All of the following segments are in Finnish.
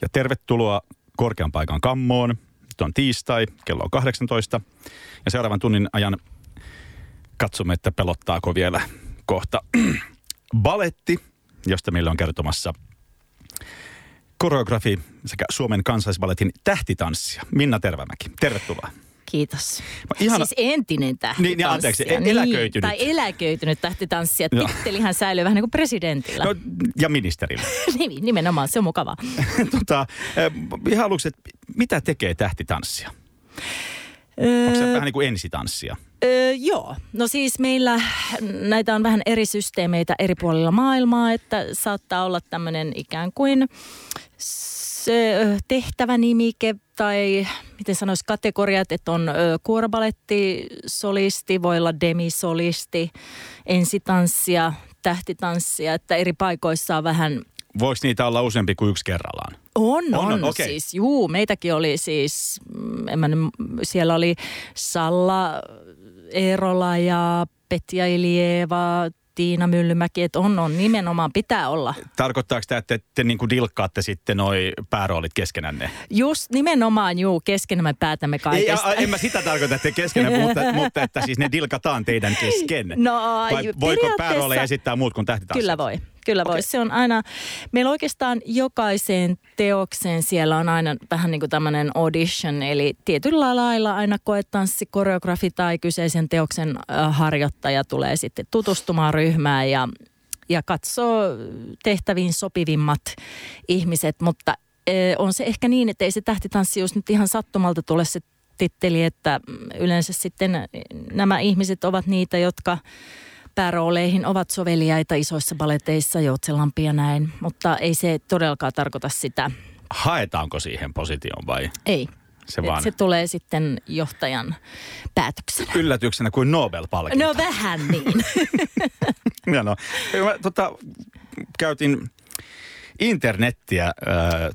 ja tervetuloa korkean paikan kammoon. Nyt on tiistai, kello on 18 ja seuraavan tunnin ajan katsomme, että pelottaako vielä kohta baletti, josta meillä on kertomassa koreografi sekä Suomen kansallisballetin tähtitanssia Minna Tervämäki. Tervetuloa. Kiitos. Ihana- Siis entinen tähtitanssija. Niin, niin, anteeksi, e- eläköitynyt. Niin, tai eläköitynyt tähtitanssija. Joo. Tittelihän säilyy vähän niin kuin presidentillä. No, ja ministerille. Niin, Nimenomaan, se on mukavaa. tota, eh, ihan aluksi, että mitä tekee tähtitanssia? Onko se vähän niin kuin ensitanssia? Öö, joo, no siis meillä näitä on vähän eri systeemeitä eri puolilla maailmaa, että saattaa olla tämmöinen ikään kuin se tehtävänimike tai miten sanoisi kategoriat, että on ö, kuorobaletti, solisti, voi olla demisolisti, ensitanssia, tähtitanssia, että eri paikoissa on vähän Voiko niitä olla useampi kuin yksi kerrallaan? On, On, on. okei. Siis, juu, meitäkin oli siis, mm, en mä, siellä oli Salla Eerola ja Petja Ilieva, Tiina Myllymäki, että on, on, nimenomaan pitää olla. Tarkoittaako tämä, että te niin kuin dilkkaatte sitten noi pääroolit keskenänne? Just nimenomaan, juu, kesken me päätämme Ei, kaikesta. a, en mä sitä tarkoita, että te keskenään, mutta, mutta että siis ne dilkataan teidän kesken. No, Vai voiko päärooleja esittää muut kuin tähtitanssit? Kyllä voi. Kyllä voi. Se on aina, meillä oikeastaan jokaiseen teokseen siellä on aina vähän niin kuin tämmöinen audition, eli tietyllä lailla aina koetanssi, koreografi tai kyseisen teoksen harjoittaja tulee sitten tutustumaan ryhmään ja, ja katsoo tehtäviin sopivimmat ihmiset, mutta on se ehkä niin, että ei se tähtitanssi just nyt ihan sattumalta tule se titteli, että mm, yleensä sitten nämä ihmiset ovat niitä, jotka päärooleihin ovat soveliaita isoissa baleteissa, Joutselampi ja näin, mutta ei se todellakaan tarkoita sitä. Haetaanko siihen positioon vai Ei. se vaan se tulee sitten johtajan päätöksenä. yllätyksenä kuin Nobel-palkinto? No vähän niin. Ja no, mä, tota, käytin internettiä äh,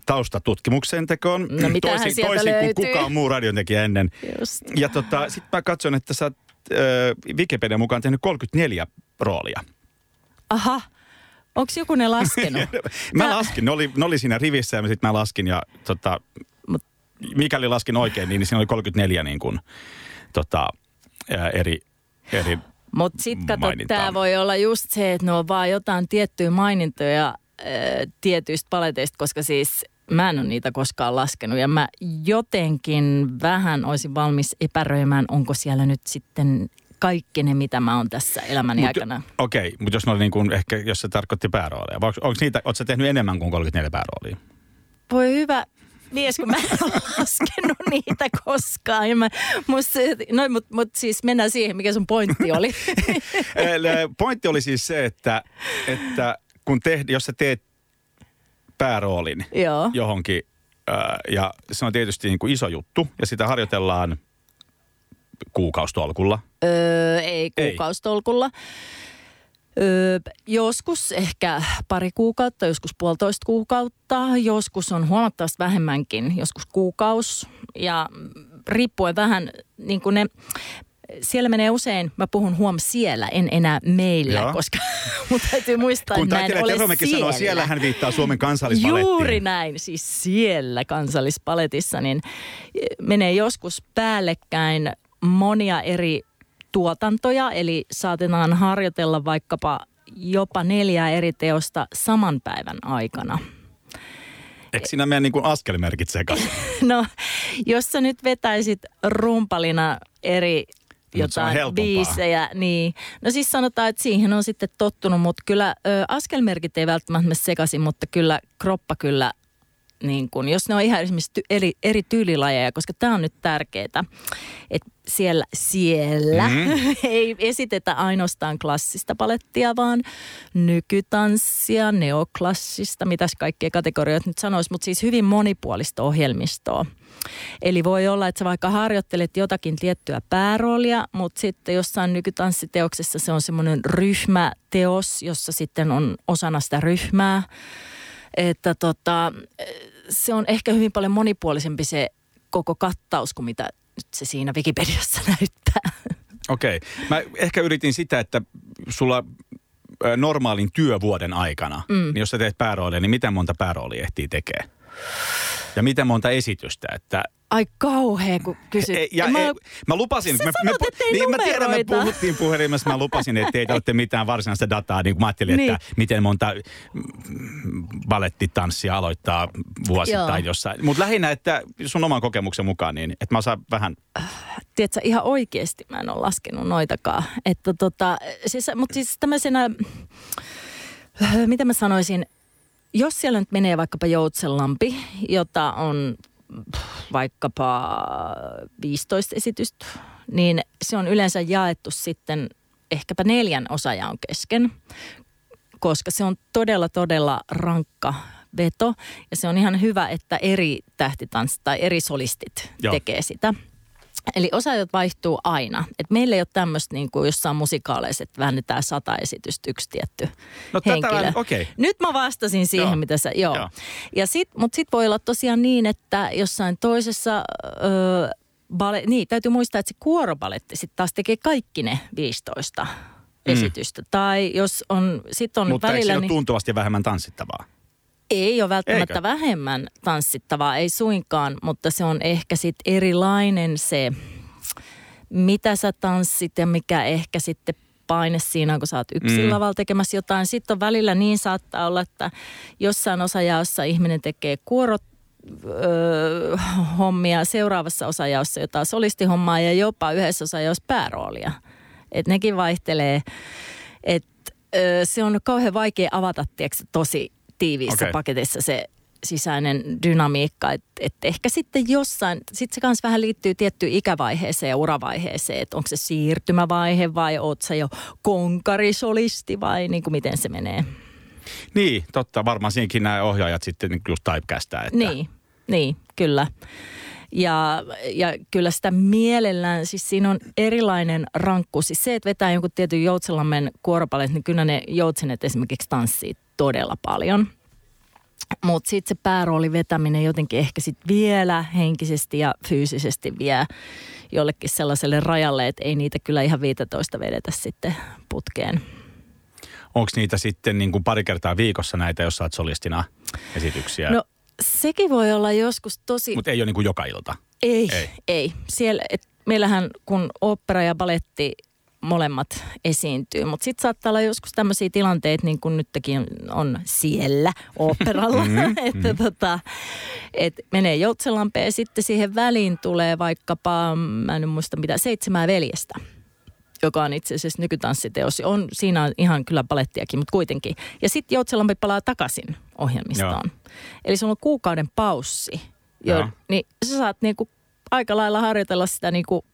taustatutkimuksen tekoon. No, toisin, toisin kuin kukaan muu radiontekijä ennen. Just. Ja tota, sitten mä katson, että sä oot äh, Wikipedian mukaan tehnyt 34 roolia. Aha. Onko joku ne laskenut? Mä laskin, ne oli, ne oli siinä rivissä ja sitten mä laskin ja tota, Mut- mikäli laskin oikein, niin siinä oli 34 niin kuin, tota, ää, eri, eri Mutta sitten kato, tämä voi olla just se, että ne on vaan jotain tiettyjä mainintoja äh, tietyistä paleteista, koska siis mä en ole niitä koskaan laskenut. Ja mä jotenkin vähän olisin valmis epäröimään, onko siellä nyt sitten kaikki ne, mitä mä oon tässä elämäni Mut- aikana. Okei, okay, mutta jos ne oli niin kuin, ehkä, jos se tarkoitti päärooleja, vai onko niitä, ootko sä tehnyt enemmän kuin 34 pääroolia? Voi hyvä mies, kun mä en ole laskenut niitä koskaan. Ja mä, musta, no, mutta mut siis mennään siihen, mikä sun pointti oli. Eli Pointti oli siis se, että, että kun te, jos sä teet pääroolin Joo. johonkin, ja se on tietysti niin kuin iso juttu, ja sitä harjoitellaan kuukaustolkulla. Öö, ei kuukaustolkulla. Öö, joskus ehkä pari kuukautta, joskus puolitoista kuukautta, joskus on huomattavasti vähemmänkin, joskus kuukaus. Ja riippuen vähän niin kuin ne, siellä menee usein, mä puhun huom siellä, en enää meillä, Joo. koska mun täytyy muistaa, Kun että mä en ole siellä. sanoo, siellä hän viittaa Suomen kansallispalettiin. Juuri näin, siis siellä kansallispaletissa, niin menee joskus päällekkäin monia eri tuotantoja, eli saatetaan harjoitella vaikkapa jopa neljää eri teosta saman päivän aikana. Eikö siinä meidän niin kuin askelmerkit sekaisin? No, jos sä nyt vetäisit rumpalina eri jotain helpompaa. biisejä, niin no siis sanotaan, että siihen on sitten tottunut, mutta kyllä ö, askelmerkit ei välttämättä mene sekaisin, mutta kyllä kroppa kyllä niin kun, jos ne on ihan esimerkiksi ty- eri, eri tyylilajeja, koska tämä on nyt tärkeää, että siellä, siellä Mhm. mm. ei esitetä ainoastaan klassista palettia, vaan nykytanssia, neoklassista, mitäs kaikkia kategorioita nyt sanoisi, mutta siis hyvin monipuolista ohjelmistoa. Eli voi olla, että sä vaikka harjoittelet jotakin tiettyä pääroolia, mutta sitten jossain nykytanssiteoksessa se on semmoinen ryhmäteos, jossa sitten on osana sitä ryhmää. Että tota, se on ehkä hyvin paljon monipuolisempi se koko kattaus kuin mitä nyt se siinä Wikipediassa näyttää. Okei. Mä ehkä yritin sitä, että sulla normaalin työvuoden aikana, mm. niin jos sä teet pääroolia, niin miten monta pääroolia ehtii tekee? Ja miten monta esitystä, että Ai kauhea, kun kysyt. Ei, ja mä, ei, mä lupasin, Sä me, sanot, me, niin, mä tiedän, me puhuttiin puhelimessa, mä lupasin, että ei olette mitään varsinaista dataa, niin kuin mä ajattelin, Niin. että miten monta mm, balettitanssia aloittaa vuosittain Joo. jossain. Mutta lähinnä, että sun oman kokemuksen mukaan, niin että mä osaan vähän, tiedätkö, ihan oikeasti mä en ole laskenut noitakaan. Että tota, siis, mutta siis tämmöisenä, mitä mä sanoisin, jos siellä nyt menee vaikkapa Joutsenlampi, jota on vaikkapa 15 esitystä, niin se on yleensä jaettu sitten ehkäpä neljän osaajan kesken, koska se on todella, todella rankka veto. Ja se on ihan hyvä, että eri tähtitanssit tai eri solistit Joo. tekee sitä. Eli osaajat vaihtuu aina. Et meillä ei ole tämmöistä niin kuin jossain musikaaleissa, että väännetään sata esitystä yksi tietty No tätä henkilö. vähän- okei. Nyt mä vastasin siihen, Joo. mitä sä, joo. Joo. Ja sit, mutta sitten voi olla tosiaan niin, että jossain toisessa, öö, bale, niin täytyy muistaa, että se kuorobaletti sitten taas tekee kaikki ne 15 esitystä. Tai jos on, sit on mutta eikö välillä... siinä ole niin- tuntuvasti vähemmän tanssittavaa? Ei ole välttämättä Eikö? vähemmän tanssittavaa, ei suinkaan, mutta se on ehkä sitten erilainen se, mitä sä tanssit ja mikä ehkä sitten paine siinä, kun sä oot yksin Mm. mm. lavalla tekemässä jotain. Sitten on välillä niin saattaa olla, että jossain osajaossa ihminen tekee kuorot öö, hommia, seuraavassa osajaossa jotain solistihommaa ja jopa yhdessä osajaossa pääroolia. Et nekin vaihtelee. Et, öö, se on kauhean vaikea avata tiedätkö, tosi tiiviissä okay. paketissa se sisäinen dynamiikka. Että et ehkä sitten jossain, sitten se kanssa vähän liittyy tiettyyn ikävaiheeseen ja uravaiheeseen, että onko se siirtymävaihe vai oot sä jo konkarisolisti vai niin kuin miten se menee. Niin, totta. Varmaan siinäkin nämä ohjaajat sitten niin just typecastaa. Että Niin, niin, kyllä. Ja, ja kyllä sitä mielellään, siis siinä on erilainen rankkuus. Siis se, että vetää jonkun tietyn Joutsenlammen kuoropalet, niin kyllä ne joutsenet esimerkiksi tanssii todella paljon. Mutta sitten se päärooli vetäminen jotenkin ehkä sitten vielä henkisesti ja fyysisesti vie jollekin sellaiselle rajalle, että ei niitä kyllä ihan 15 vedetä sitten putkeen. Onko niitä sitten niin kuin pari kertaa viikossa näitä, jos oot solistina esityksiä? No sekin voi olla joskus tosi... Mutta ei ole niin kuin joka ilta. Ei, Ei. ei. Siellä, et meillähän kun opera ja baletti molemmat esiintyy, mutta sitten saattaa olla joskus tämmöisiä tilanteita, niin kuin nytkin on siellä operalla, mm-hmm. että tota, et menee Joutselampeen ja sitten siihen väliin tulee vaikkapa, mä en muista mitä, seitsemää veljestä joka on itse asiassa nykytanssiteos. On, siinä on ihan kyllä palettiakin, mutta kuitenkin. Ja sitten Joutselampi palaa takaisin ohjelmistoon. Eli sulla on kuukauden paussi, jo, Joo. niin sä saat niinku aika lailla harjoitella sitä niinku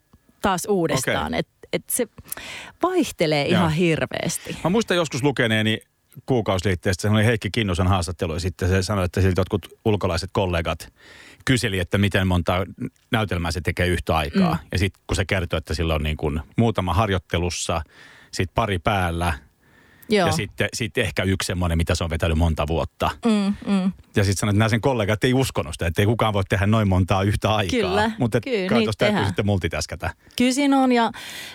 taas uudestaan. Okei. Että et se vaihtelee Joo. ihan hirveästi. Mä muistan joskus lukeneeni kuukausiliitteestä, se oli Heikki Kinnusen haastattelu ja sitten se sanoi, että siltä jotkut ulkolaiset kollegat kyseli, että miten monta näytelmää se tekee yhtä aikaa. Mm. Ja sitten kun se kertoi, että sillä on niin kuin muutama harjoittelussa, sitten pari päällä Joo. ja sitten, sitten ehkä yksi semmoinen, mitä se on vetänyt monta vuotta. Mm, mm. Ja sitten sanoi, että nämä sen kollegat ei uskonut sitä, että ei kukaan voi tehdä noin montaa yhtä aikaa. Kyllä, Mutta kyllä, täytyy sitten multitäskätä. Kyllä siinä on ja,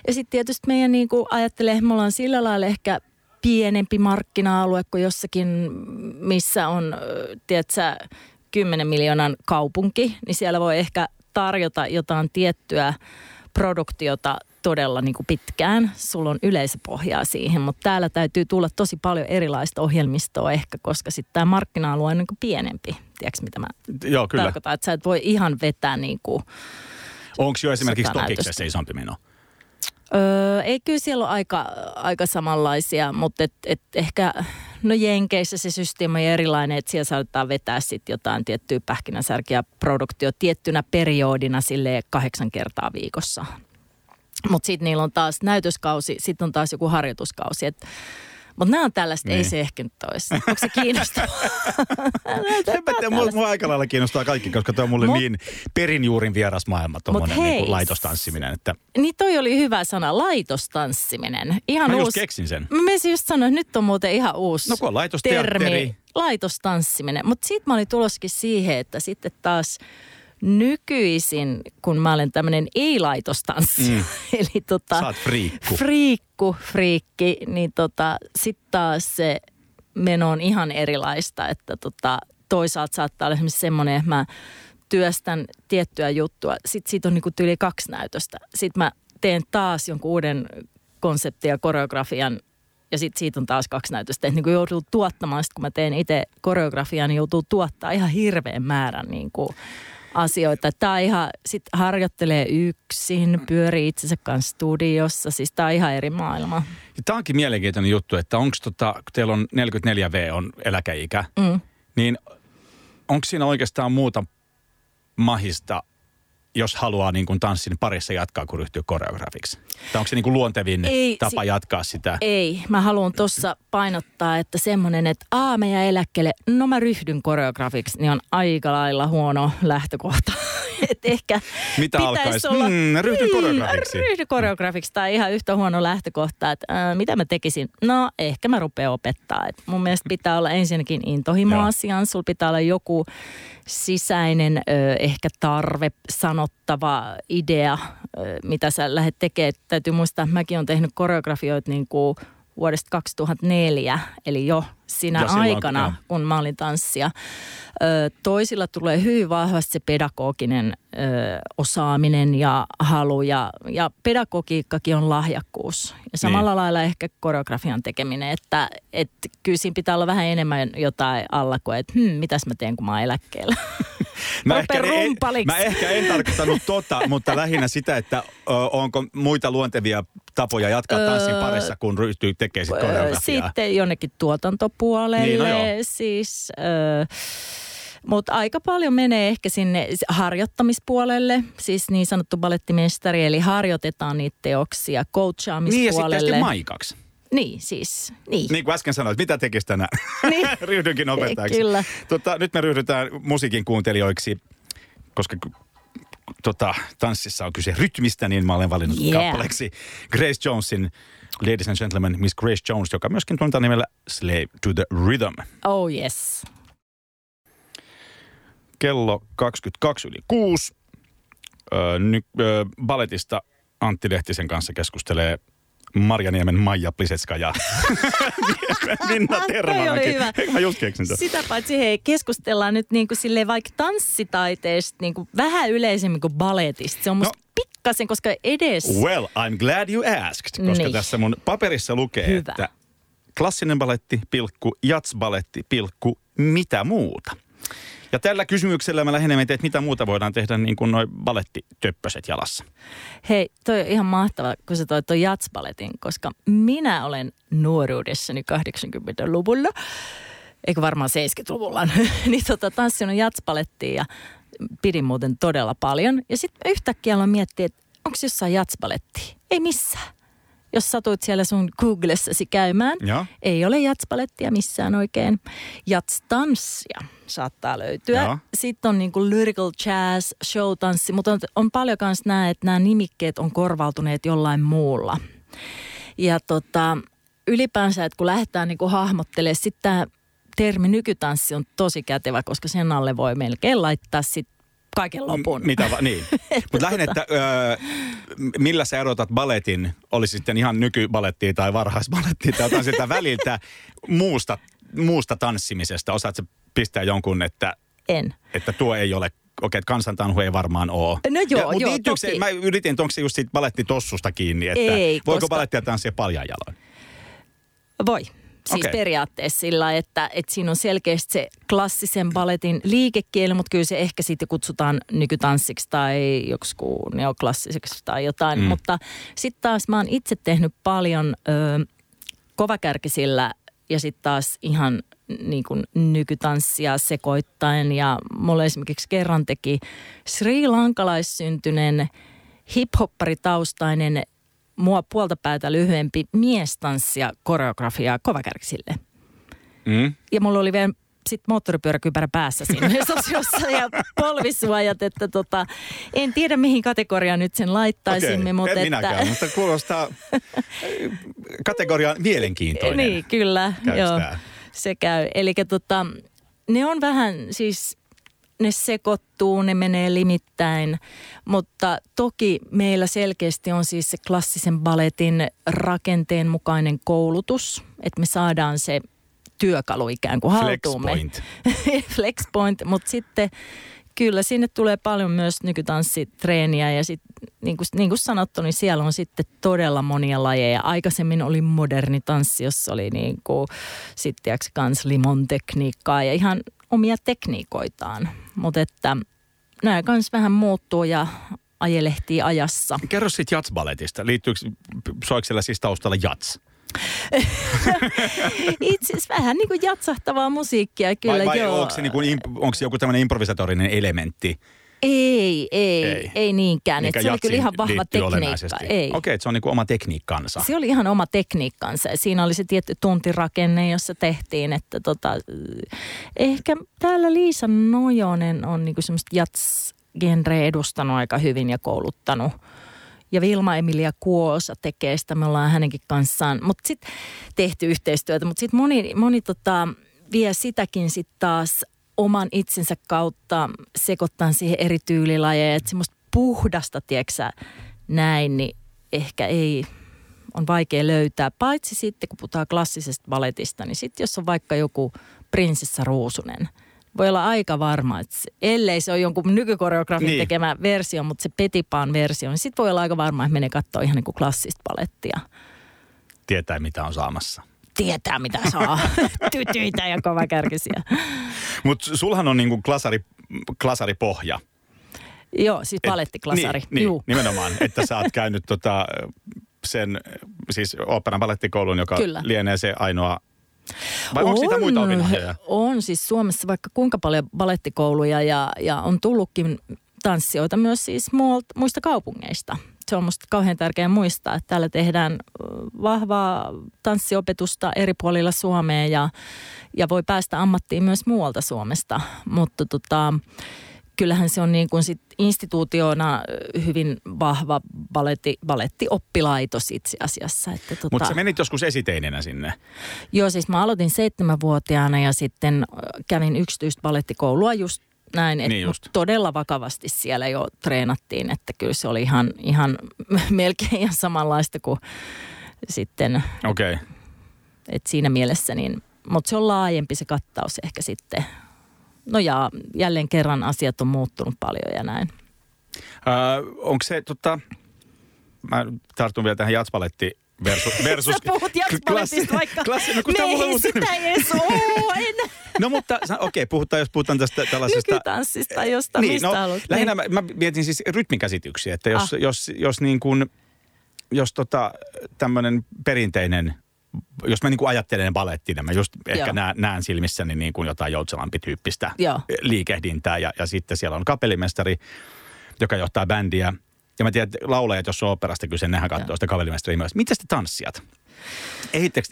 ja sitten tietysti meidän niin kuin ajattelee, että me ollaan sillä lailla ehkä pienempi markkina-alue kuin jossakin, missä on, tiedätkö, 10 miljoonan kaupunki, niin siellä voi ehkä tarjota jotain tiettyä produktiota todella niin kuin pitkään. Sulla on yleisöpohjaa siihen, mutta täällä täytyy tulla tosi paljon erilaista ohjelmistoa ehkä, koska sitten tämä markkina-alue on niin kuin pienempi. Tiedätkö mitä mä Joo, kyllä. tarkoitan? Että sä et voi ihan vetää niin kuin Onko jo esimerkiksi näytöstä. isompi meno? Öö, ei kyllä siellä ole aika, aika samanlaisia, mutta et, et ehkä, no Jenkeissä se systeemi on erilainen, että siellä saattaa vetää sitten jotain tiettyä pähkinänsärkiä produktio tiettynä periodina sille kahdeksan kertaa viikossa. Mutta sitten niillä on taas näytöskausi, sitten on taas joku harjoituskausi. Mutta nämä on tällaista, niin. ei se ehkä nyt olisi. Onko se kiinnostavaa? Tiedä, mua, mua aika lailla kiinnostaa kaikki, koska tuo on mulle Mut- niin perinjuurin vieras maailma, tuommoinen niin laitostanssiminen. Että niin toi oli hyvä sana, laitostanssiminen. Ihan mä just uusi. keksin sen. Mä menisin just sanoa, että nyt on muuten ihan uusi No kun termi, laitostanssiminen. Mutta sitten mä olin tuloskin siihen, että sitten taas nykyisin, kun mä olen tämmöinen ei-laitostanssi, mm. eli tota, Sä oot friikku. friikku, friikki, niin tota, sitten taas se meno on ihan erilaista, että tota, toisaalta saattaa olla esimerkiksi semmoinen, että mä työstän tiettyä juttua. Sitten siitä on niin kuin yli kaksi näytöstä. Sitten mä teen taas jonkun uuden konseptin ja koreografian ja sitten siitä on taas kaksi näytöstä. Että niin joutuu tuottamaan, sit kun mä teen itse koreografiaa, niin joutuu tuottaa ihan hirveän määrän niin kuin asioita. Tämä ihan, sit harjoittelee yksin, pyörii itsensä kanssa studiossa, siis tämä on ihan eri maailma. Tämä onkin mielenkiintoinen juttu, että onko tota, kun teillä on 44V on eläkeikä, Mm. niin onko siinä oikeastaan muuta mahista, jos haluaa niin kuin tanssin parissa jatkaa, kun ryhtyy koreografiksi? Tai onko se niin kuin luontevin Ei, tapa si- jatkaa sitä? Ei, mä haluan tuossa painottaa, että semmoinen, että aa mä jää eläkkeelle, no mä ryhdyn koreografiksi, niin on aika lailla huono lähtökohta. Et ehkä Mitä pitäisi alkaisi? olla, Hmm, ryhdy Hmm, koreografiksi. ryhdy koreografiksi tai ihan yhtä huono lähtökohta, että äh, mitä mä tekisin? No ehkä mä rupean opettaa. Et mun mielestä pitää olla ensinnäkin intohimo asiaan, sulla pitää olla joku sisäinen ö, ehkä tarve, sanottava idea, mitä sä lähdet tekemään. Täytyy muistaa, että mäkin olen tehnyt koreografioita niin kuin vuodesta 2004, eli jo siinä Ja silloin, aikana, joo. kun mä olin tanssija. Ö, toisilla tulee hyvin vahvasti se pedagoginen ö, osaaminen ja halu ja, ja pedagogiikkakin on lahjakkuus. Ja samalla Niin. lailla ehkä koreografian tekeminen, että, että kyllä siinä pitää olla vähän enemmän jotain alla kuin, että hmm, mitäs mä teen, kun mä oon eläkkeellä. Mä ehkä, en, rumpaliksi. mä ehkä en tarkoittanut tota, mutta lähinnä sitä, että ö, onko muita luontevia tapoja jatkaa tanssin parissa, kun ryhtyy tekemään sit koreografiaa. Sitten jonnekin tuotantopuolelle. Niin, no joo. siis, ö, mutta aika paljon menee ehkä sinne harjoittamispuolelle, siis niin sanottu balettimestari, eli harjoitetaan niitä teoksia, Niin ja coachaamispuolelle. sitten maikaksi. Niin, siis, niin. Niin kuin äsken sanoit, mitä tekisi tänään? Niin. Ryhdynkin opettajaksi. Kyllä. Tota, nyt me ryhdytään musiikin kuuntelijoiksi, koska tota, tanssissa on kyse rytmistä, niin mä olen valinnut Yeah. kappaleeksi Grace Jonesin Ladies and Gentlemen, Miss Grace Jones, joka myöskin tunnetaan nimellä Slave to the Rhythm. Oh yes. Kello 22 yli 6. Öö, ny, öö, balletista Antti Lehtisen kanssa keskustelee Marjaniemen Maija Plisetska ja Minna. Eikö mä just keksin tämän? Sitä paitsi hei, keskustellaan nyt niin kuin silleen vaikka tanssitaiteesta niin kuin vähän yleisemmin kuin balletista. Se on musta No. pikkasen, koska edes... Well, I'm glad you asked, koska Niin. tässä mun paperissa lukee, Hyvä. että klassinen baletti, pilkku, jatsbaletti, pilkku, mitä muuta. Ja tällä kysymyksellä mä lähinnä että mitä muuta voidaan tehdä niin kuin noin balettitöppöset jalassa. Hei, toi on ihan mahtava, kun sä toit ton jatspaletin, koska minä olen nuoruudessani 80-luvulla, eikö varmaan 70-luvulla, niin tota, tanssinut jatspalettia ja pidin muuten todella paljon. Ja sitten yhtäkkiä aloin miettiä, että onko jossain jatspalettia? Ei missään. Jos satuit siellä sun Googlessasi käymään, Joo. ei ole jatspalettia missään oikein. Jatstanssia saattaa löytyä. Joo. Sitten on niinku lyrical jazz, showtanssi, mutta on, on paljon myös nämä, että nämä nimikkeet on korvautuneet jollain muulla. Ja tota, ylipäänsä, että kun lähdetään niinku hahmottelemaan, sitten tämä termi nykytanssi on tosi kätevä, koska sen alle voi melkein laittaa sit kaiken lopun. M- Mitä va- niin. Mutta lähinnä, että öö, millä sä erotat baletin, oli sitten ihan nykybalettia tai varhaisbalettia tai jotain siltä väliltä muusta, muusta tanssimisesta. Osaat sä pistää jonkun, että, En. että tuo ei ole, okei, että kansantanhu ei varmaan ole. No joo, ja, joo, liittyykö Se, toki. mä yritin, että onko se just siitä balettitossusta kiinni, että Ei, voiko koska- balettia tanssia paljain jaloin? Voi. Siis okay. periaatteessa sillä, että, että siinä on selkeästi se klassisen baletin liikekieli, mutta kyllä se ehkä sitten kutsutaan nykytanssiksi tai joku neoklassiseksi tai jotain. Mm. Mutta sitten taas mä oon itse tehnyt paljon ö, kovakärkisillä ja sitten taas ihan niin kuin nykytanssia sekoittaen. Ja mulle esimerkiksi kerran teki Sri Lankalaissyntyinen hip-hopparitaustainen mua puolta päätä lyhyempi miestanssia koreografiaa kovakärkisille. Mm? Ja mulla oli vielä sit moottoripyöräkypärä päässä siinä osiossa ja polvisuojat, että tota, en tiedä mihin kategoriaan nyt sen laittaisimme, Okei, mutta en että... minäkään, mutta kuulostaa kategoriaan mielenkiintoinen. Niin, kyllä. Joo, se käy. Eli tota, ne on vähän siis, ne sekoittuu, ne menee limittäin, mutta toki meillä selkeästi on siis se klassisen baletin rakenteen mukainen koulutus, että me saadaan se työkalu ikään kuin haltuumme. Flexpoint. Flexpoint, mutta sitten kyllä sinne tulee paljon myös nykytanssitreeniä ja sitten niin kuin, niin kuin sanottu, niin siellä on sitten todella monia lajeja. Aikaisemmin oli moderni tanssi, jossa oli niin kuin, sitten kans limon tekniikkaa ja ihan omia tekniikoitaan. Mutta että nämä kans vähän muuttuu ja ajelehtii ajassa. Kerro sitten jatsbaletista. Liittyykö, soiko siellä siis taustalla jats? Itse asiassa vähän niin kuin jatsahtavaa musiikkia kyllä, vai, vai joo. onko se, niin kuin, onko joku tämmöinen improvisatorinen elementti? Ei, ei, Ei. ei, niinkään. Mikä se oli kyllä ihan vahva tekniikka. Ei. Okei, että se on niin oma tekniikkansa. Se oli ihan oma tekniikkansa. Siinä oli se tietty tuntirakenne, jossa tehtiin, että tota, ehkä täällä Liisa Nojonen on niinku semmoista jats-genreä edustanut aika hyvin ja kouluttanut. Ja Vilma-Emilia Kuosa tekee sitä, me ollaan hänenkin kanssaan, mutta sitten tehty yhteistyötä, mutta sitten moni, moni tota, vie sitäkin sitten taas oman itsensä kautta sekoittaa siihen eri tyylilajeja, että semmoista puhdasta, tieksä, näin, niin ehkä ei, on vaikea löytää. Paitsi sitten, kun puhutaan klassisesta baletista, niin sitten jos on vaikka joku prinsessa Ruusunen, voi olla aika varma, että se, ellei se ole jonkun nykykoreografin Niin. niin. tekemä versio, mutta se Petipaan versio, niin sitten voi olla aika varma, että menee katsoa ihan niin kuin klassista balettia. Tietää, mitä on saamassa. Tietää, mitä saa. Tytyitä ja kovakärkisiä. Mutta sulhan on niin kuin klasari, klasaripohja. Joo, siis Et- balettiklasari. Niin, niin nimenomaan, että sä oot käynyt tota, sen, siis oopperan balettikoulun, joka Kyllä. lienee se ainoa, vai onko niitä muita opinahjoja? On siis Suomessa vaikka kuinka paljon balettikouluja ja, ja on tullutkin tanssijoita myös siis muista kaupungeista. Se on musta kauhean tärkeää muistaa, että täällä tehdään vahvaa tanssiopetusta eri puolilla Suomea ja, ja voi päästä ammattiin myös muualta Suomesta. Mutta tota, kyllähän se on niin kuin sit instituutiona hyvin vahva baletti, balettioppilaito itse asiassa. Että tota, Mutta sä menit joskus esiteinenä sinne. Joo, siis mä aloitin seitsemänvuotiaana ja sitten kävin yksityistä balettikoulua just näin, että Niin just. todella vakavasti siellä jo treenattiin, että kyllä se oli ihan, ihan melkein ihan samanlaista kuin sitten, Okei. Okay. että siinä mielessä niin, mutta se on laajempi se kattaus ehkä sitten. No ja jälleen kerran asiat on muuttunut paljon ja näin. Öö, onko se, tota, mä tartun vielä tähän jatspalettiin versus... versus Sä puhut jatspaletista, vaikka klassi, no, kun me ei on- sitä edes enää. No mutta, okei, okay, puhutaan, jos puhutaan tästä tällaisesta... Nykytanssista, josta niin, mistä no, haluat. lähinnä mä, mä mietin siis rytmikäsityksiä, että jos, ah. jos, jos niin kuin, jos tota tämmöinen perinteinen, jos mä niin kuin ajattelen balettina, mä just ehkä Joo. näen, näen silmissäni niin kuin jotain joutselampi-tyyppistä Joo. liikehdintää ja, ja sitten siellä on kapellimestari, joka johtaa bändiä. Ja mä tiedän, että laulajat, jos on operasta kyse, nehän katsoo sitä kapellimestaria myös. Miten te tanssijat?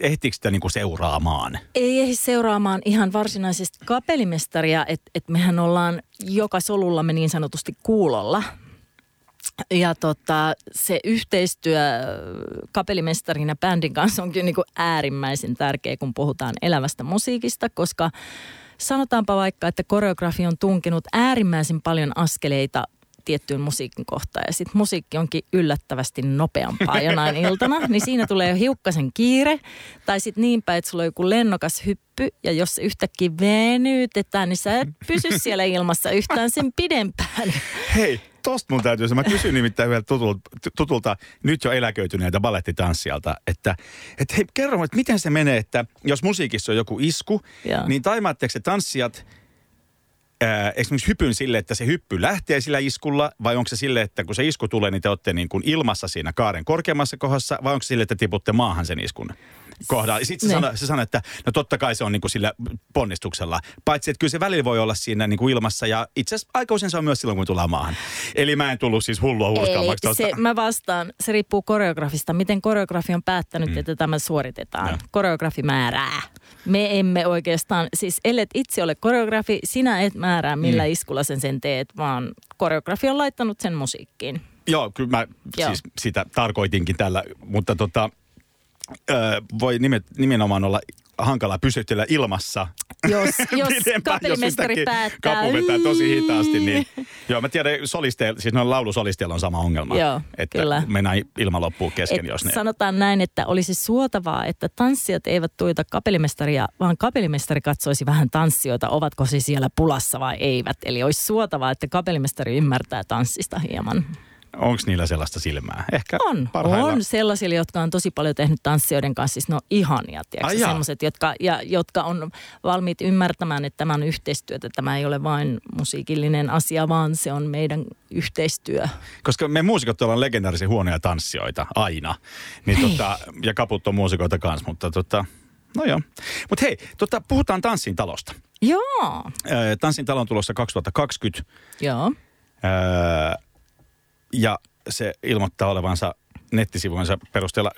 Ehittikö sitä niin kuin seuraamaan? Ei ehdi seuraamaan ihan varsinaisesti kapellimestaria, että et mehän ollaan joka solullamme niin sanotusti kuulolla. Ja tota, se yhteistyö kapellimestarin ja bändin kanssa on kyllä niin kuin äärimmäisen tärkeä, kun puhutaan elävästä musiikista, koska sanotaanpa vaikka, että koreografi on tunkenut äärimmäisen paljon askeleita tiettyyn musiikin kohtaan ja sitten musiikki onkin yllättävästi nopeampaa jonain iltana, niin siinä tulee jo hiukkasen kiire. Tai sitten niin päin, että sulla on joku lennokas hyppy ja jos se yhtäkkiä venytetään, niin sä et pysy siellä ilmassa yhtään sen pidempään. Hei, tosta mun täytyy sanoa. Mä kysyn nimittäin vielä tutulta, tutulta nyt jo eläköityneeltä balettitanssijalta, että, että hei, kerro, että miten se menee, että jos musiikissa on joku isku, Joo. niin taimaatteko se tanssijat ää, esimerkiksi hypyn sille, että se hyppy lähtee sillä iskulla, vai onko se sille, että kun se isku tulee, niin te olette niin kuin ilmassa siinä kaaren korkeammassa kohdassa, vai onko se sille, että tiputte maahan sen iskun kohdalla? Sitten se sanoi, se sanoi, että no totta kai se on niin kuin sillä ponnistuksella, paitsi että kyllä se välillä voi olla siinä niin kuin ilmassa, ja itse asiassa aika usein se on myös silloin, kun tullaan maahan. Eli mä en tullut siis hullua hurskaammaksi tosta. se, mä vastaan, se riippuu koreografista, miten koreografi on päättänyt, mm. että tämä suoritetaan. Joo. Koreografi määrää. Me emme oikeastaan, siis ellet itse ole koreografi, sinä et määrää millä Mm. iskulla sen sen teet, vaan koreografi on laittanut sen musiikkiin. Joo, kyllä mä Joo. siis sitä tarkoitinkin tällä, mutta tota, voi nimet, nimenomaan olla hankala pysytellä ilmassa. Jos, jos kapellimestari päättää. Kapu vetää tosi hitaasti, niin joo, mä tiedän, solisteilla, siis noilla laulusolisteilla on sama ongelma. Joo, että kyllä. mennään ilma loppuu kesken, Et jos ne... Sanotaan näin, että olisi suotavaa, että tanssijat eivät tuita kapellimestaria, vaan kapellimestari katsoisi vähän tanssijoita, ovatko se siellä pulassa vai eivät. Eli olisi suotavaa, että kapellimestari ymmärtää tanssista hieman. Onko niillä sellaista silmää? Ehkä On, parhailla... on sellaisille, jotka on tosi paljon tehnyt tanssijoiden kanssa, siis ne on ihania, jaa. semmoiset, jotka, ja, jotka on valmiit ymmärtämään, että tämä on yhteistyötä, tämä ei ole vain musiikillinen asia, vaan se on meidän yhteistyö. Koska me muusikot ollaan legendaarisia huonoja tanssijoita aina. Niin tota, ja kaput on muusikoita kanssa, mutta tota, no joo. Mutta hei, tota, puhutaan Tanssin talosta. Joo, Tanssin talo on tulossa 2020. joo. Öö, ja se ilmoittaa olevansa nettisivujensa perusteella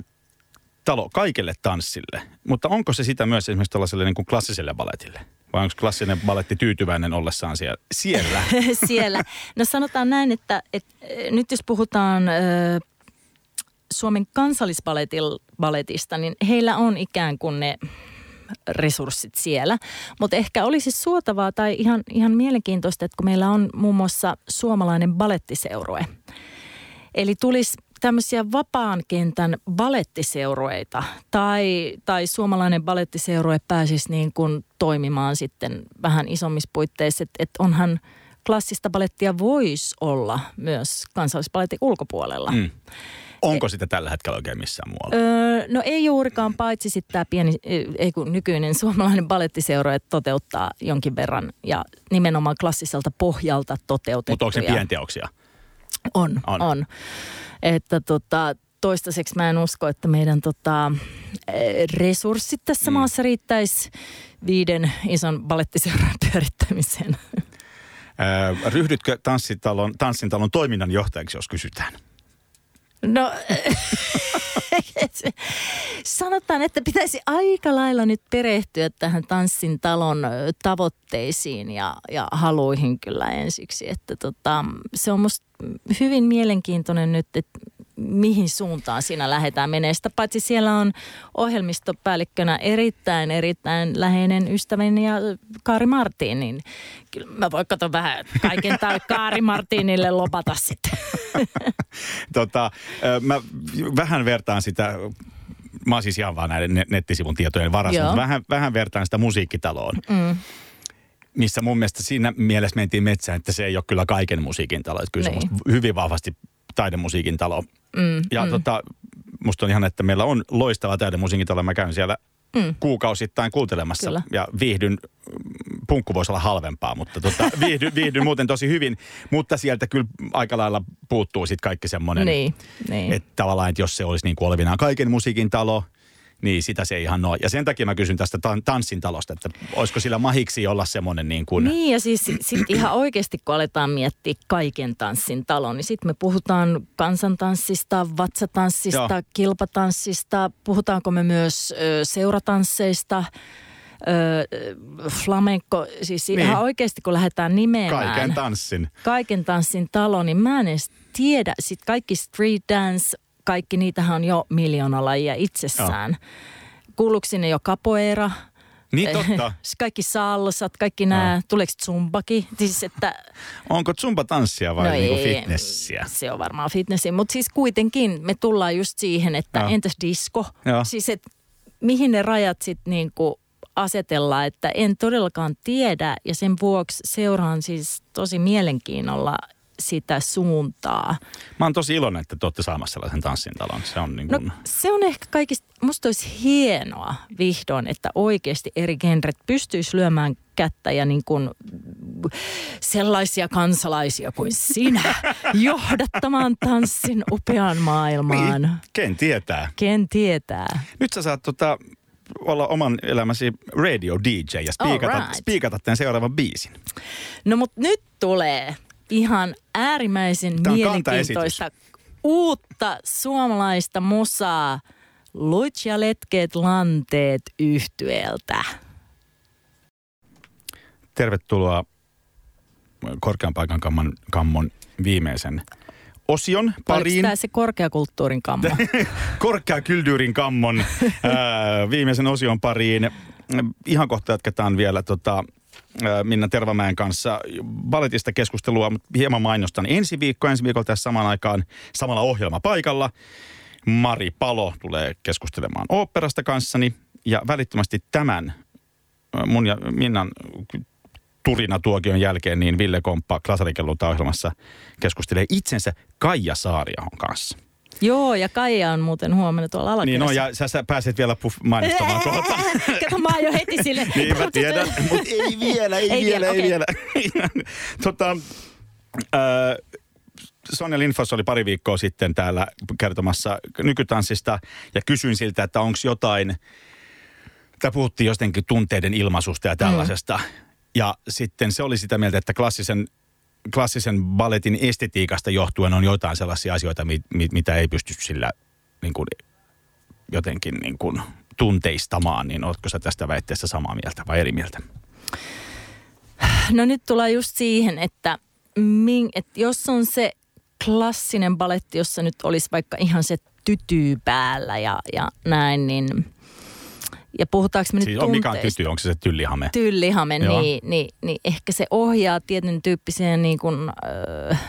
talo kaikelle tanssille. Mutta onko se sitä myös esimerkiksi tällaiselle niin kuin klassiselle baletille? Vai onko klassinen baletti tyytyväinen ollessaan siellä? siellä? siellä. No sanotaan näin, että, että eh, nyt jos puhutaan ö, Suomen kansallisbaletista, niin heillä on ikään kuin ne resurssit siellä. Mutta ehkä olisi suotavaa tai ihan, ihan mielenkiintoista, että kun meillä on muun muassa suomalainen balettiseurue. Eli tulisi tämmöisiä vapaan kentän balettiseurueita tai, tai suomalainen balettiseurue pääsisi niin kuin toimimaan sitten vähän isommissa puitteissa, että et onhan klassista balettia voisi olla myös kansallisbaletin ulkopuolella. Mm. Onko sitä tällä hetkellä oikein missään muualla? Öö, no ei juurikaan, paitsi sitten tämä pieni, ei kun nykyinen suomalainen balettiseura että toteuttaa jonkin verran ja nimenomaan klassiselta pohjalta toteutettuja. Mutta onko ne pienteoksia? On, On. on. Että tota, toistaiseksi mä en usko, että meidän tota, resurssit tässä mm. maassa riittäisi viiden ison balettiseuran pyörittämiseen. Öö, ryhdytkö tanssitalon, tanssintalon toiminnanjohtajaksi, jos kysytään? No, sanotaan, että pitäisi aika lailla nyt perehtyä tähän tanssin talon tavoitteisiin ja, ja haluihin kyllä ensiksi. Että tota, se on musta hyvin mielenkiintoinen nyt, että mihin suuntaan siinä lähdetään menemään. Sitä paitsi siellä on ohjelmistopäällikkönä erittäin, erittäin läheinen ystäväni ja Kaari Martin, niin kyllä mä voin katsoa vähän kaiken tai Kaari Martinille lopata sitten. tota, mä vähän vertaan sitä, mä siis ihan vaan näiden ne- nettisivun tietojen varassa, mutta vähän, vähän vertaan sitä musiikkitaloon. Mm. Missä mun mielestä siinä mielessä mentiin metsään, että se ei ole kyllä kaiken musiikin talo. Että kyllä se on Niin. hyvin vahvasti taidemusiikin talo. Mm, Ja mm. tota, musta on ihan, että meillä on loistava taidemusiikin talo. Mä käyn siellä Mm. kuukausittain kuuntelemassa Kyllä. ja viihdyn. Punkku voisi olla halvempaa, mutta tota, viihdyn, viihdyn muuten tosi hyvin. Mutta sieltä kyllä aika lailla puuttuu sitten kaikki semmoinen, Niin, niin. että tavallaan, että jos se olisi niin kuin olevinaan kaiken musiikin talo, niin sitä se ei ihan ole. Ja sen takia mä kysyn tästä tan- tanssin talosta, että olisiko sillä mahiksi olla semmoinen niin kuin... Niin ja siis sit ihan oikeasti kun aletaan miettiä kaiken tanssin talon, niin sitten me puhutaan kansantanssista, vatsatanssista, Joo. kilpatanssista, puhutaanko me myös ö, seuratansseista, ö, flamenco, siis Niin. niin. ihan oikeasti kun lähdetään nimeämään Kaiken tanssin. kaiken tanssin talo, niin mä en edes tiedä. Sitten kaikki street dance, kaikki niitähän on jo miljoona lajia itsessään. Kuuluuko sinne jo capoeira? Niin totta. kaikki salsat, kaikki nämä, tuleeko zumbakin? Siis että, Onko zumba tanssia vai No niin kuin ei. fitnessiä? se on varmaan fitnessi, mutta siis kuitenkin me tullaan just siihen, että Joo. entäs disco? Joo. Siis että mihin ne rajat sitten niinku asetellaan, että en todellakaan tiedä ja sen vuoksi seuraan siis tosi mielenkiinnolla sitä suuntaa. Mä oon tosi iloinen, että te olette saamassa sellaisen tanssin talon. Se on niin No kuin... se on ehkä kaikista, musta olisi hienoa vihdoin, että oikeasti eri genret pystyisi lyömään kättä ja niin kuin sellaisia kansalaisia kuin sinä johdattamaan tanssin upeaan maailmaan. Niin, ken tietää. Ken tietää? Nyt sä saat tota, olla oman elämäsi radio DJ ja spiikata, Alright. spiikata tämän seuraavan biisin. No mutta nyt tulee ihan äärimmäisen on mielenkiintoista uutta suomalaista musaa. Luit ja letkeet lanteet yhtyeeltä. Tervetuloa korkean paikan kamman, kammon viimeisen osion pariin. Oliko se korkeakulttuurin kammo? Korkeakyldyyrin kammon ää, viimeisen osion pariin. Ihan kohta jatketaan vielä tota, Minna Tervamäen kanssa balletista keskustelua, mutta hieman mainostan ensi viikko. Ensi viikolla tässä samaan aikaan samalla ohjelma paikalla. Mari Palo tulee keskustelemaan oopperasta kanssani ja välittömästi tämän mun ja Minnan turina tuokion jälkeen, niin Ville Komppa Klasarikellunta ohjelmassa keskustelee itsensä Kaija Saariahon kanssa. Joo, ja Kaija on muuten huomenna tuolla alakerrassa. Niin no, ja sä, sä pääset vielä puff mainostamaan kohta. Kato, mä oon jo heti sille. niin mä tiedän, mutta ei vielä, ei, ei vielä, vielä, ei okay. vielä. tota, äh, Sonja Lindfors oli pari viikkoa sitten täällä kertomassa nykytanssista ja kysyin siltä, että onko jotain, tämä puhuttiin jotenkin tunteiden ilmaisusta ja tällaisesta. Mm. Ja sitten se oli sitä mieltä, että klassisen, klassisen balletin estetiikasta johtuen on jotain sellaisia asioita, mit, mit, mitä ei pysty sillä niin kuin, jotenkin niin kuin, tunteistamaan. Niin oletko sä tästä väitteestä samaa mieltä vai eri mieltä? No nyt tulee just siihen, että, min, että jos on se klassinen baletti, jossa nyt olisi vaikka ihan se tyty päällä ja, ja näin, niin – ja puhutaanko me siis nyt Mikä on tyty? Onko se se tyllihame? Tyllihame, niin, niin, niin, ehkä se ohjaa tietyn tyyppiseen niin kuin, äh,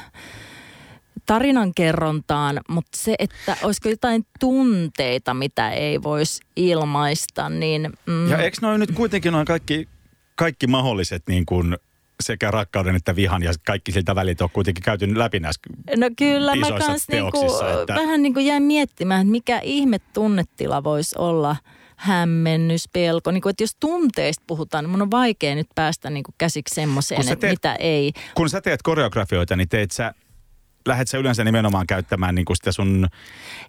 tarinankerrontaan, mutta se, että olisiko jotain tunteita, mitä ei voisi ilmaista, niin... Mm. Ja eikö noin nyt kuitenkin noin kaikki, kaikki mahdolliset niin kuin sekä rakkauden että vihan ja kaikki siltä välit on kuitenkin käyty läpi näissä No kyllä, mä kans niinku, että... vähän niin kuin jäin miettimään, että mikä ihme tunnetila voisi olla – hämmennys, pelko. Niin kuin, että jos tunteista puhutaan, niin mun on vaikea nyt päästä niin kuin käsiksi semmoiseen, että teet, mitä ei. Kun sä teet koreografioita, niin teet sä lähdet sä yleensä nimenomaan käyttämään niin kuin sitä sun...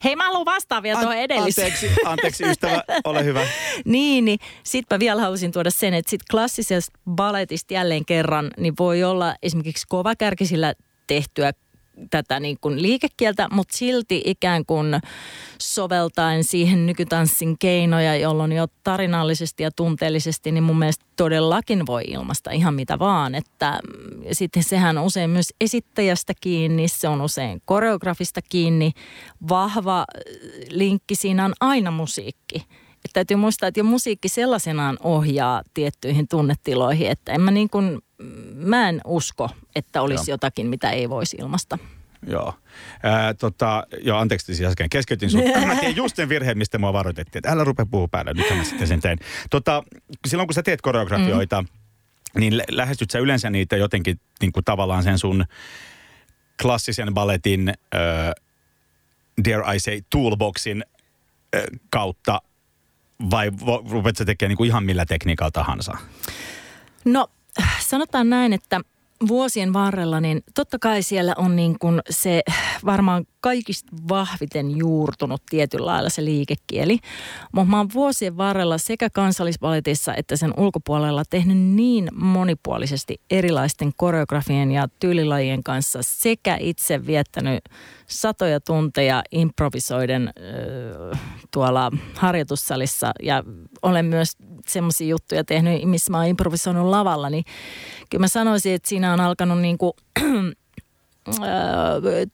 Hei, mä haluan vastaa vielä tuohon edelliseen. Anteeksi, anteeksi ystävä, ole hyvä. niin, niin sit mä vielä halusin tuoda sen, että sit klassisesta balletista jälleen kerran, niin voi olla esimerkiksi kovakärkisillä tehtyä tätä niin kuin liikekieltä, mutta silti ikään kuin soveltaen siihen nykytanssin keinoja, jolloin jo tarinallisesti ja tunteellisesti, niin mun mielestä todellakin voi ilmasta ihan mitä vaan. Että mm, sitten sehän on usein myös esittäjästä kiinni, se on usein koreografista kiinni. Vahva äh, linkki siinä on aina musiikki. Että täytyy muistaa, että jo musiikki sellaisenaan ohjaa tiettyihin tunnetiloihin, että en mä niin kuin, mä en usko, että olisi Joo. jotakin, mitä ei voisi ilmasta. Joo. Ää, tota, joo, anteeksi siis äsken keskeytin sinut. Mä tein just sen virheen, mistä mua varoitettiin, että älä rupea puhua päälle. Nyt mä sitten sen tein. Tota, silloin kun sä teet koreografioita, mm. niin lähestyt sä yleensä niitä jotenkin niin kuin tavallaan sen sun klassisen balletin, äh, dare I say, toolboxin äh, kautta vai rupeat sä tekemään niin kuin ihan millä tekniikalla tahansa? No sanotaan näin, että vuosien varrella, niin totta kai siellä on niin kuin se varmaan kaikista vahviten juurtunut tietyllä lailla se liikekieli. Mutta mä oon vuosien varrella sekä kansallisvaletissa että sen ulkopuolella tehnyt niin monipuolisesti erilaisten koreografien ja tyylilajien kanssa sekä itse viettänyt satoja tunteja improvisoiden äh, tuolla harjoitussalissa ja olen myös semmoisia juttuja tehnyt, missä mä oon improvisoinut lavalla, niin kyllä mä sanoisin, että siinä on alkanut niin kuin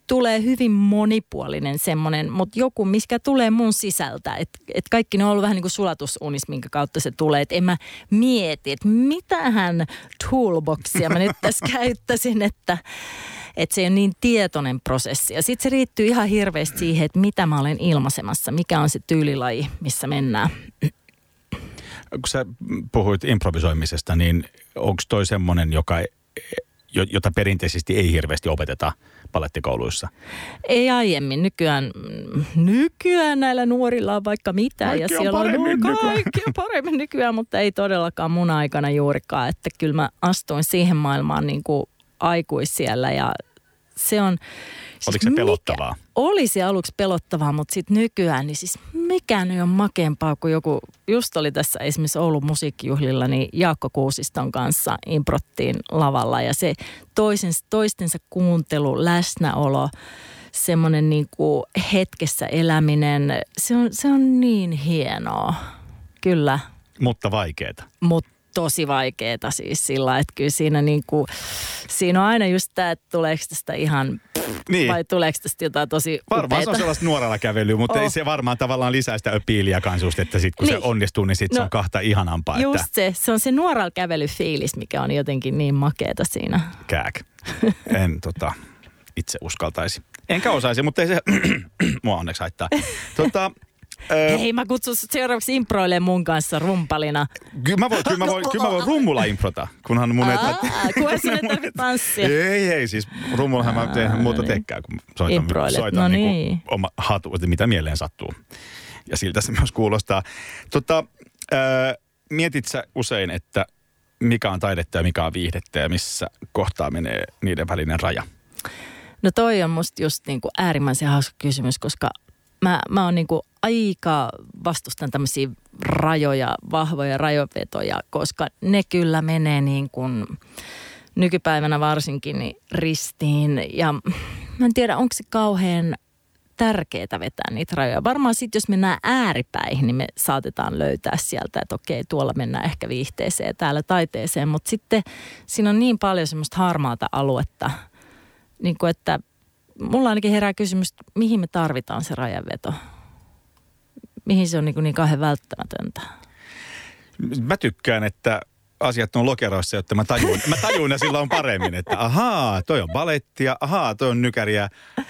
tulee hyvin monipuolinen semmoinen, mutta joku, mikä tulee mun sisältä. Että et kaikki ne on ollut vähän niin kuin sulatusunis, minkä kautta se tulee. Että en mä mieti, että mitähän toolboxia mä nyt tässä käyttäisin, että että se ei ole niin tietoinen prosessi. Ja sitten se riittyy ihan hirveästi siihen, että mitä mä olen ilmaisemassa, mikä on se tyylilaji, missä mennään. Kun sä puhuit improvisoimisesta, niin onko toi semmoinen, joka jota perinteisesti ei hirveästi opeteta palettikouluissa? Ei aiemmin. Nykyään, nykyään näillä nuorilla on vaikka mitä. Kaikki ja siellä on, paremmin on kaikki on paremmin nykyään, mutta ei todellakaan mun aikana juurikaan. Että kyllä mä astuin siihen maailmaan niin kuin aikuis siellä ja se on... Siis Oliko se pelottavaa? Mikä, oli se aluksi pelottavaa, mutta sitten nykyään, niin siis mikään ei ole makeampaa kuin joku, just oli tässä esimerkiksi Oulun musiikkijuhlilla, niin Jaakko Kuusiston kanssa improttiin lavalla ja se toisen, toistensa kuuntelu, läsnäolo, semmoinen niin kuin hetkessä eläminen, se on, se on niin hienoa, kyllä. Mutta vaikeeta. Mutta tosi vaikeeta siis sillä, että kyllä siinä, niin kuin, siinä on aina just tämä, että tuleeko tästä ihan Niin. vai tuleeko tästä jotain tosi Varmaan se on upeita? sellaista nuoralla kävelyä, mutta Oh. ei se varmaan tavallaan lisää sitä öpiiliä kansusta, että sit kun niin. Se onnistuu, niin sit se No, on kahta ihanampaa, että Just se, se on se nuoralla kävelyfiilis, mikä on jotenkin niin makeeta siinä. kääk. En tota, itse uskaltaisi. Enkä osaisi, mutta ei se mua onneksi haittaa. Tota, Hei, mä kutsun seuraavaksi improilemaan mun kanssa rumpalina. kyllä mä voin, kyllä mä voin, kyllä mä voin rummulla improta, kunhan mun ei tarvitse... Kunhan tarvitse tanssia. Ei, ei, siis rummullahan mä teen muuta niin. tekkää, kun soitan, soitan no niinku niin. oma hatu, että mitä mieleen sattuu. Ja siltä se myös kuulostaa. Tota, mietit sä usein, että mikä on taidetta ja mikä on viihdettä ja missä kohtaa menee niiden välinen raja? No toi on musta just niinku äärimmäisen hauska kysymys, koska mä, mä oon niinku aika vastustan tämmöisiä rajoja, vahvoja rajovetoja, koska ne kyllä menee niin kuin nykypäivänä varsinkin niin ristiin. Ja mä en tiedä, onko se kauhean tärkeää vetää niitä rajoja. Varmaan sitten, jos mennään ääripäihin, niin me saatetaan löytää sieltä, että okei, tuolla mennään ehkä viihteeseen ja täällä taiteeseen. Mutta sitten siinä on niin paljon semmoista harmaata aluetta, niin kuin että mulla ainakin herää kysymys, että mihin me tarvitaan se rajanveto? Mihin se on niin, niin kauhean välttämätöntä? Mä tykkään, että asiat on lokeroissa, jotta mä tajun, mä tajun ne silloin paremmin, että ahaa, toi on balettia, ahaa, toi on nykäriä,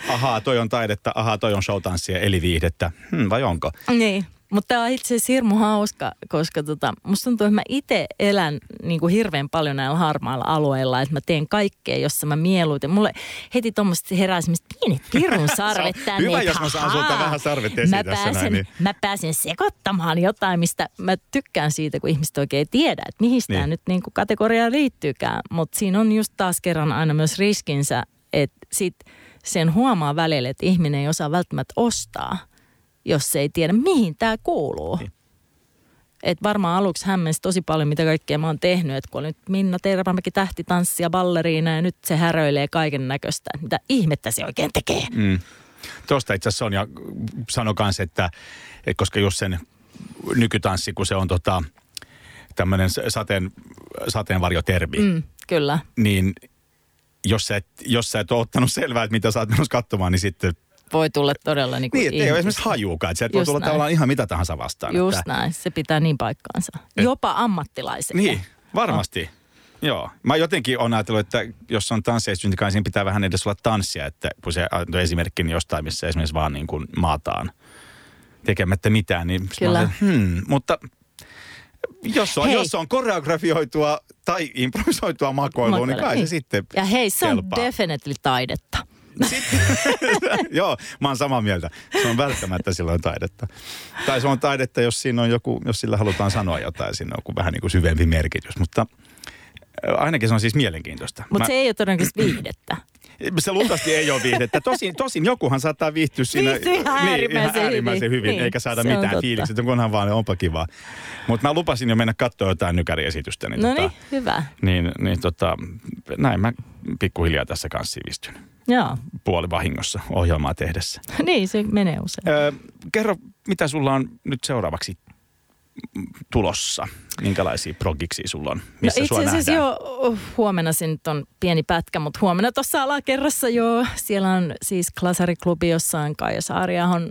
ahaa, toi on taidetta, ahaa, toi on showtanssia, eli viihdettä. Hmm, vai onko? Niin, mutta tämä on itse asiassa hirmu hauska, koska tota, musta tuntuu, että mä itse elän niin kuin hirveän paljon näillä harmailla alueilla, että mä teen kaikkea, jossa mä mieluiten. Mulle heti tuommoista herää semmoista pienet pirun sarvet tänne. hyvä, jos mä saan sulta vähän sarvet esiin mä tässä pääsen, näin, niin- Mä pääsen sekoittamaan jotain, mistä mä tykkään siitä, kun ihmiset oikein tiedä, että mihin tämä Niin. nyt niin kuin kategoriaan liittyykään. Mutta siinä on just taas kerran aina myös riskinsä, että sit sen huomaa välillä, että ihminen ei osaa välttämättä ostaa, jos se ei tiedä, mihin tämä kuuluu. Niin. Et varmaan aluksi hämmensi tosi paljon, mitä kaikkea mä oon tehnyt. Että kun on nyt Minna Tervamäki tähtitanssia, balleriina ja nyt se häröilee kaiken näköistä. Mitä ihmettä se oikein tekee? Mm. Tuosta itse asiassa Sonja sanoi kanssa, että, että koska just sen nykytanssi, kun se on tota, tämmöinen sateen, sateenvarjotermi. Mm, kyllä. niin jos sä, et, jos sä et ole ottanut selvää, että mitä sä oot menossa katsomaan, niin sitten Voi tulla todella niin kuin niin, ei ole esimerkiksi hajuukaan. Että sieltä voi Just tulla näin. tavallaan ihan mitä tahansa vastaan. Just että, näin, se pitää niin paikkaansa. Et- Jopa ammattilaiset. Niin, varmasti. Joo. Mä jotenkin on ajatellut, että jos on tanssiesitystä, niin pitää vähän edes olla tanssia, että kun se on esimerkki niin jostain, missä esimerkiksi vaan niin kuin maataan tekemättä mitään, niin Kyllä. olen, hmm, mutta jos on, Hei. jos on koreografioitua tai improvisoitua makoilua, niin Makoilua, kai se niin. sitten Ja hei, se on kelpaa. definitely taidetta. Sitten, joo, mä oon samaa mieltä. Se on välttämättä silloin taidetta. Tai se on taidetta, jos siinä on joku, jos sillä halutaan sanoa jotain, siinä on joku vähän niin kuin syvempi merkitys. Mutta äh, ainakin se on siis mielenkiintoista. Mutta Mä- se ei ole todennäköisesti viihdettä. Se luultavasti ei ole viihdettä. Tosin, tosin jokuhan saattaa viihtyä siinä Viihtyy ihan äärimmäisen ihan äärimmäisen hyvin. hyvin, Niin, eikä saada mitään totta. fiilistä, että kunhan vaan onpa kivaa. Mutta mä lupasin jo mennä katsoa jotain nykäriesitystä. Niin, No tota, niin, hyvä. niin, niin tota, näin mä pikkuhiljaa tässä kanssa sivistyn. Joo, Puoli vahingossa ohjelmaa tehdessä. niin se menee usein. Öö, kerro, mitä sulla on nyt seuraavaksi tulossa? Minkälaisia progiksi sulla on? Missä no itse asiassa jo oh, huomenna se nyt on pieni pätkä, mutta huomenna tuossa alakerrassa jo. Siellä on siis Klasariklubi, jossa on Kaija Saariahon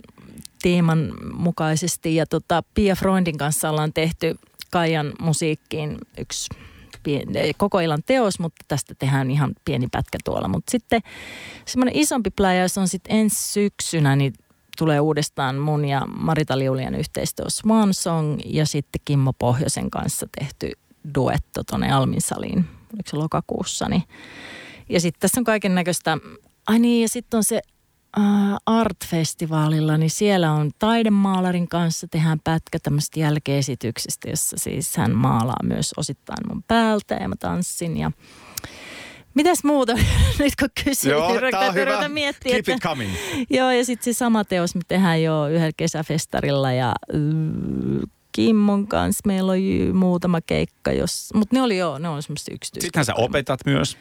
teeman mukaisesti. Ja tota, Pia Freundin kanssa ollaan tehty Kaijan musiikkiin yksi pien- ei, koko illan teos, mutta tästä tehdään ihan pieni pätkä tuolla. Mutta sitten semmoinen isompi pläjäys on sitten ensi syksynä, niin tulee uudestaan mun ja Marita Liulian yhteistyö Swan Song ja sitten Kimmo Pohjoisen kanssa tehty duetto tuonne Almin saliin, oliko se lokakuussa. Niin. Ja sitten tässä on kaiken näköistä, ai niin ja sitten on se äh, Art-festivaalilla, niin siellä on taidemaalarin kanssa tehdään pätkä tämmöistä jälkeesityksestä, jossa siis hän maalaa myös osittain mun päältä ja mä tanssin ja Mitäs muuta nyt kun kysyy, Joo, niin hyvä. ruveta miettiä, Keep että it coming. Joo, ja sitten se sama teos me tehdään jo yhdellä kesäfestarilla ja äh, Kimmon kanssa meillä on ju- muutama keikka, jos, mutta ne oli jo, ne on semmoista yksityistä. Sittenhän sä opetat myös.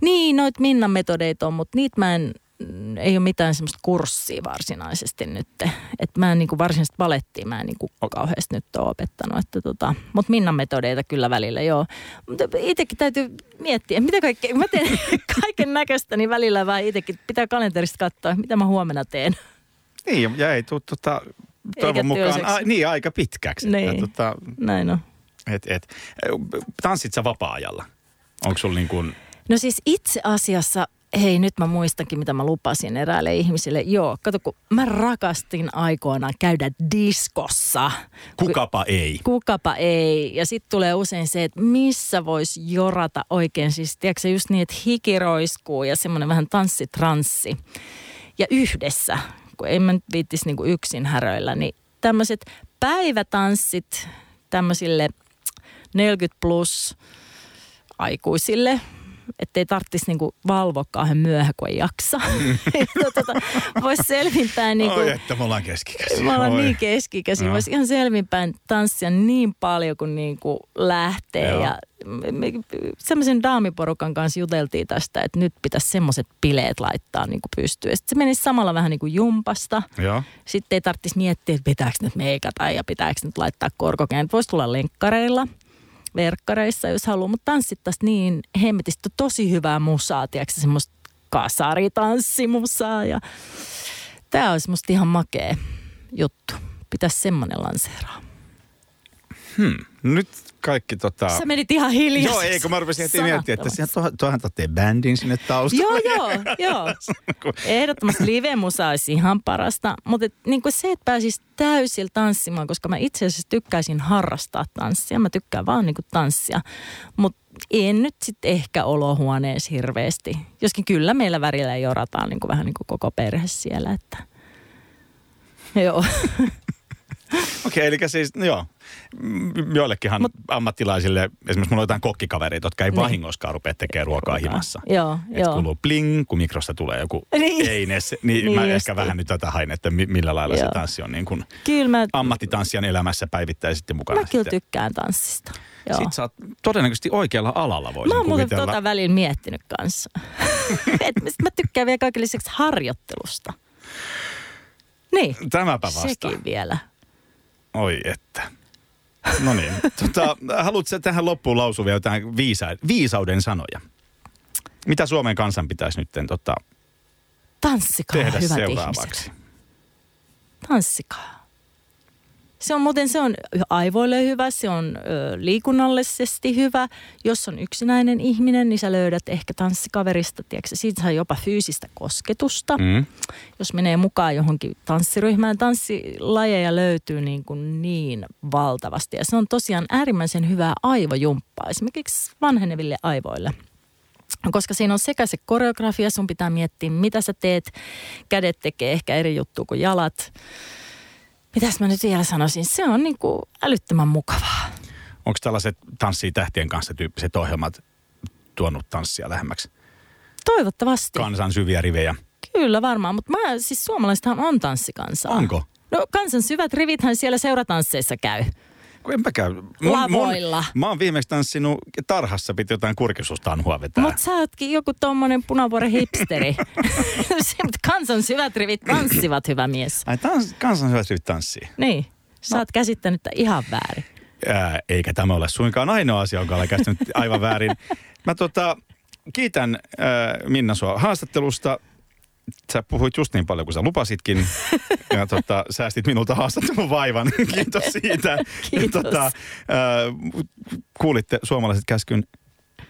Niin, noit Minnan metodeita on, mutta niitä mä en mm, ei ole mitään semmoista kurssia varsinaisesti nyt. Että mä en niin kuin varsinaisesti balettia mä en niin kuin kauheasti nyt ole opettanut. Että tota, mutta Minnan metodeita kyllä välillä joo. Mutta itsekin täytyy miettiä, mitä kaikkea, mä teen kaiken näköistä, niin välillä vaan itsekin pitää kalenterista katsoa, mitä mä huomenna teen. Niin, ja ei tule tota, toivon mukaan a, niin, aika pitkäksi. Niin, että, tota, näin on. Et, et, tanssit sä vapaa-ajalla? Onko sulla niin kuin... No siis itse asiassa hei nyt mä muistankin, mitä mä lupasin eräälle ihmisille. Joo, kato kun mä rakastin aikoinaan käydä diskossa. Kukapa ei. Kukapa ei. Ja sitten tulee usein se, että missä voisi jorata oikein. Siis tiedätkö just niin, että hiki roiskuu ja semmoinen vähän tanssitranssi. Ja yhdessä, kun ei mä nyt viittisi niin yksin häröillä, niin tämmöiset päivätanssit tämmöisille 40 plus aikuisille – ettei tarvitsisi niinku valvoa kauhean myöhä, kun ei jaksa. Mm. tota, Voisi selvinpäin... Niinku, Oi, että me ollaan keskikäisiä. Me ollaan niin keskikäisiä. No. Voisi ihan selvinpäin tanssia niin paljon kuin niinku lähtee. Joo. Ja me, semmoisen daamiporukan kanssa juteltiin tästä, että nyt pitäisi semmoiset bileet laittaa niin pystyyn. Sitten se menisi samalla vähän niin kuin jumpasta. Joo. Sitten ei tarvitsisi miettiä, että pitääkö nyt meikata ja pitääkö nyt laittaa korkokään. Voisi tulla lenkkareilla – verkkareissa, jos haluaa, mutta tanssittaisi niin hemmetistä tosi hyvää musaa, tiedätkö, semmoista kasaritanssimusaa ja tämä olisi musta ihan makea juttu. Pitäisi semmoinen lanseeraa. Hmm. Nyt kaikki tota... Sä menit ihan hiljaa. Joo, ei kun mä rupesin heti miettimään, että siinä tuohon, tuohon bändin sinne taustalle. Joo, joo, joo. Ehdottomasti live-musa olisi ihan parasta. Mutta niin se, että pääsisi täysillä tanssimaan, koska mä itse asiassa tykkäisin harrastaa tanssia. Mä tykkään vaan niin tanssia. Mutta en nyt sitten ehkä olohuoneessa hirveästi. Joskin kyllä meillä värillä jorataan niin vähän niin kuin koko perhe siellä, että... Joo. Okei, okay, eli siis, no joo, joillekinhan Mut, ammattilaisille, esimerkiksi mulla on jotain kokkikavereita, jotka ei niin. vahingoskaan rupea tekemään ruokaa himassa. Joo, Et joo. kuuluu bling, kun mikrosta tulee joku niin. eines, niin, niin mä ehkä niin. vähän nyt tätä hain, että millä lailla joo. se tanssi on niin kuin kyllä mä, ammattitanssijan elämässä päivittäisesti mukana. Mä kyllä tykkään tanssista. Joo. Sitten sä oot todennäköisesti oikealla alalla voisin Mä oon muuten tota välillä miettinyt kanssa. Et mä tykkään vielä kaiken lisäksi harjoittelusta. Niin. Tämäpä vasta. Sekin vielä. Oi että. No niin. Tota, haluatko tähän loppuun lausua vielä jotain viisa, viisauden sanoja? Mitä Suomen kansan pitäisi nyt tota, Tanssikaa, tehdä hyvät seuraavaksi? Ihmiset. Tanssikaa. Se on muuten se on aivoille hyvä, se on ö, liikunnallisesti hyvä. Jos on yksinäinen ihminen, niin sä löydät ehkä tanssikaverista, tiedätkö, siitä saa jopa fyysistä kosketusta. Mm. Jos menee mukaan johonkin tanssiryhmään, tanssilajeja löytyy niin, kuin niin valtavasti. Ja se on tosiaan äärimmäisen hyvää aivojumppaa, esimerkiksi vanheneville aivoille koska siinä on sekä se koreografia, sun pitää miettiä, mitä sä teet. Kädet tekee ehkä eri juttu kuin jalat mitäs mä nyt vielä sanoisin, se on niin kuin älyttömän mukavaa. Onko tällaiset tanssii tähtien kanssa tyyppiset ohjelmat tuonut tanssia lähemmäksi? Toivottavasti. Kansan syviä rivejä. Kyllä varmaan, mutta mä, siis suomalaisethan on tanssikansaa. Onko? No kansan syvät rivithän siellä seuratansseissa käy. Kun enpä käy. Mun, Lavoilla. Mun, mä oon viimeksi tanssinut tarhassa, piti jotain kurkisustanhua vetää. Mutta sä ootkin joku tommonen punavuoren hipsteri. kansan syvät rivit tanssivat, hyvä mies. Ai tans, kansan syvät rivit tanssii? Niin. Sä no. oot käsittänyt ihan väärin. Ää, eikä tämä ole suinkaan ainoa asia, jonka olen käsittänyt aivan väärin. Mä tota, kiitän äh, Minna sua haastattelusta sä puhuit just niin paljon kuin sä lupasitkin. ja tota, säästit minulta haastattelun vaivan. Kiitos siitä. Kiitos. Tota, äh, kuulitte suomalaiset käskyn,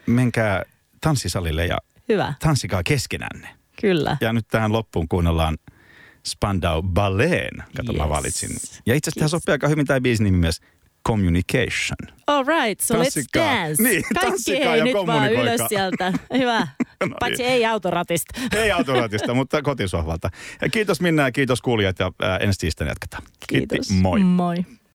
menkää tanssisalille ja Hyvä. tanssikaa keskenänne. Kyllä. Ja nyt tähän loppuun kuunnellaan Spandau Balleen. Kato, yes. mä valitsin. Ja itse asiassa tähän sopii aika hyvin tämä biisin nimi myös communication. All right, so tanssikaa. let's dance. Niin, Kaikki hei nyt vaan ylös sieltä. Hyvä. no Paitsi niin. ei autoratista. ei autoratista, mutta kotisohvalta. Ja kiitos Minna ja kiitos kuulijat ja äh, ensi tiistaina jatketaan. Kiitos. Kiitti, moi. Moi.